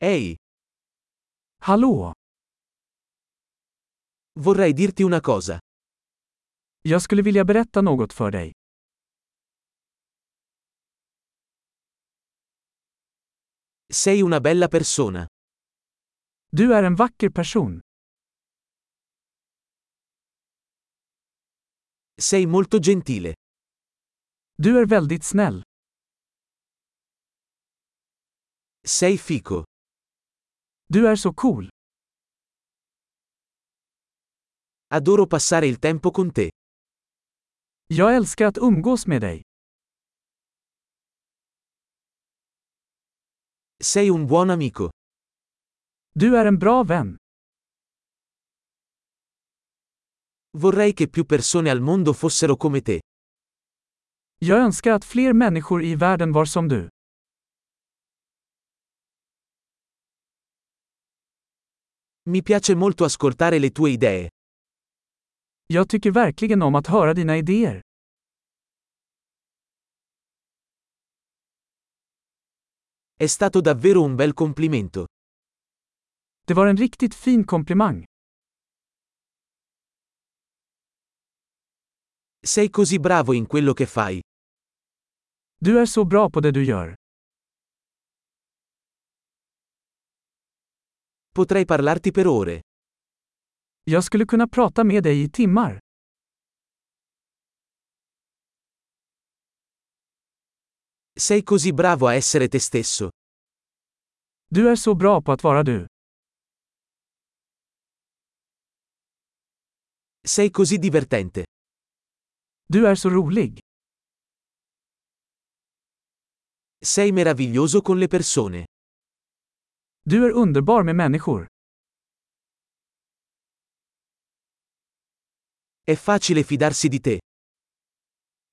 Ehi, Hallå! vorrei dirti una cosa. Jag skulle vilja berätta något för dig. Sei una bella persona. Du är en vacker person. Sei molto gentile. Du är väldigt snäll. Sei fico. Du är så cool. Adoro passare il tempo con te. Jag älskar att umgås med dig. Sei un buon amico. Du är en bra vän. Vorrei che più persone al mondo fossero come te. Jag önskar att fler människor i världen var som du. Mi piace molto ascoltare le tue idee. Jag tycker verkligen om att höra dina idéer. È stato davvero un bel complimento. Det var en riktigt fin komplimang. Sei così bravo in quello che fai. Du är så bra på det du gör. Potrei parlarti per ore. Jag skulle kunna prata med dig i timmar. Sei così bravo a essere te stesso. Du är så bra på att vara du. Sei così divertente. Du är så rolig. Sei meraviglioso con le persone. Du är underbar med människor. È facile fidarsi di te.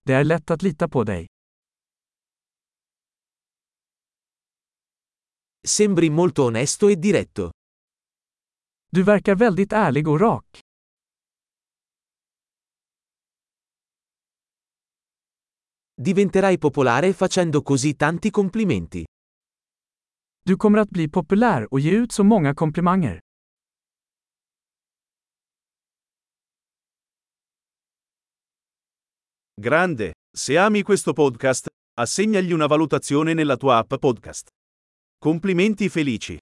Det är lätt att lita på dig. Sembri molto onesto e diretto. Du verkar väldigt ärlig och rak. Diventerai popolare facendo così tanti complimenti. Du kommer att bli populär och ge ut så många komplimanger. Grande, se ami questo podcast, assegnagli una valutazione nella tua app podcast. Complimenti felici.